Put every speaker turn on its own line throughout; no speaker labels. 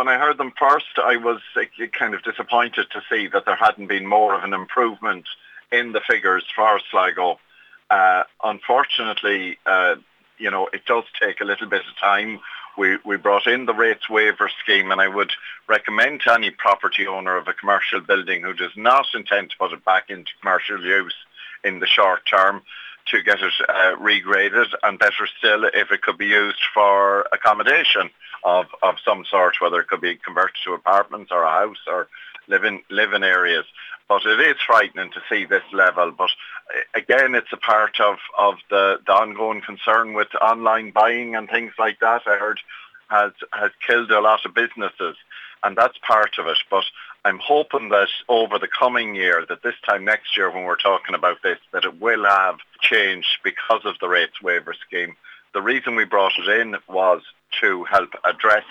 when I heard them first, I was kind of disappointed to see that there hadn't been more of an improvement in the figures for Sligo. Uh, unfortunately, uh, you know, it does take a little bit of time. We, we brought in the rates waiver scheme and I would recommend to any property owner of a commercial building who does not intend to put it back into commercial use in the short term to get it uh, regraded and better still if it could be used for accommodation of, of some sort, whether it could be converted to apartments or a house or living living areas. But it is frightening to see this level. But uh, again, it's a part of, of the, the ongoing concern with online buying and things like that. I heard has has killed a lot of businesses, and that's part of it. But I'm hoping that over the coming year, that this time next year when we're talking about this, that it will have changed because of the rates waiver scheme. The reason we brought it in was to help address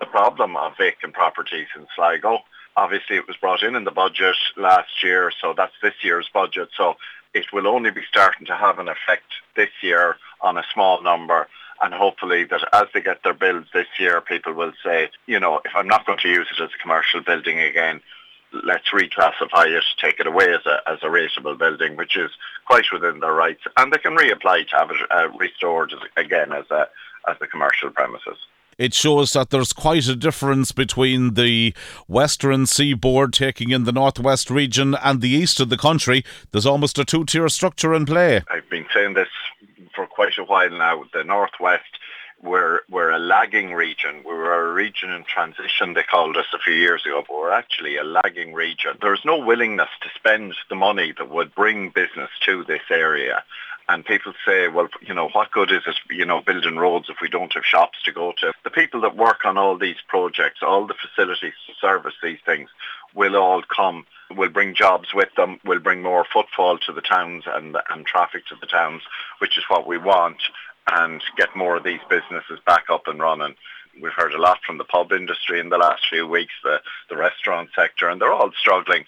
the problem of vacant properties in Sligo. Obviously, it was brought in in the budget last year, so that's this year's budget. So it will only be starting to have an effect this year on a small number. And hopefully that as they get their bills this year, people will say, you know, if I'm not going to use it as a commercial building again, let's reclassify it, take it away as a, as a rateable building, which is quite within their rights. And they can reapply to have it uh, restored again as a, as a commercial premises
it shows that there's quite a difference between the western seaboard taking in the northwest region and the east of the country. There's almost a two tier structure in play.
I've been saying this for quite a while now. The northwest we're, we're a lagging region. We were a region in transition, they called us a few years ago, but we're actually a lagging region. There's no willingness to spend the money that would bring business to this area. And people say, well, you know, what good is it, you know, building roads if we don't have shops to go to? The people that work on all these projects, all the facilities to service these things, will all come, will bring jobs with them, will bring more footfall to the towns and, and traffic to the towns, which is what we want and get more of these businesses back up and running. We've heard a lot from the pub industry in the last few weeks, the, the restaurant sector, and they're all struggling.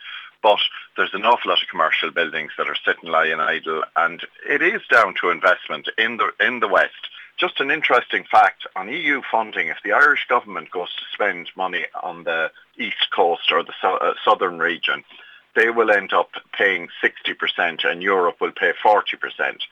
But there's an awful lot of commercial buildings that are sitting lying idle, and it is down to investment in the in the West. Just an interesting fact on EU funding: if the Irish government goes to spend money on the east coast or the so, uh, southern region, they will end up paying 60%, and Europe will pay 40%.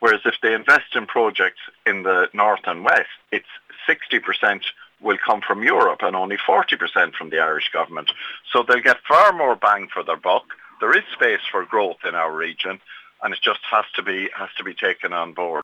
Whereas if they invest in projects in the north and west, it's 60% will come from Europe and only 40% from the Irish government. So they'll get far more bang for their buck. There is space for growth in our region and it just has to be has to be taken on board.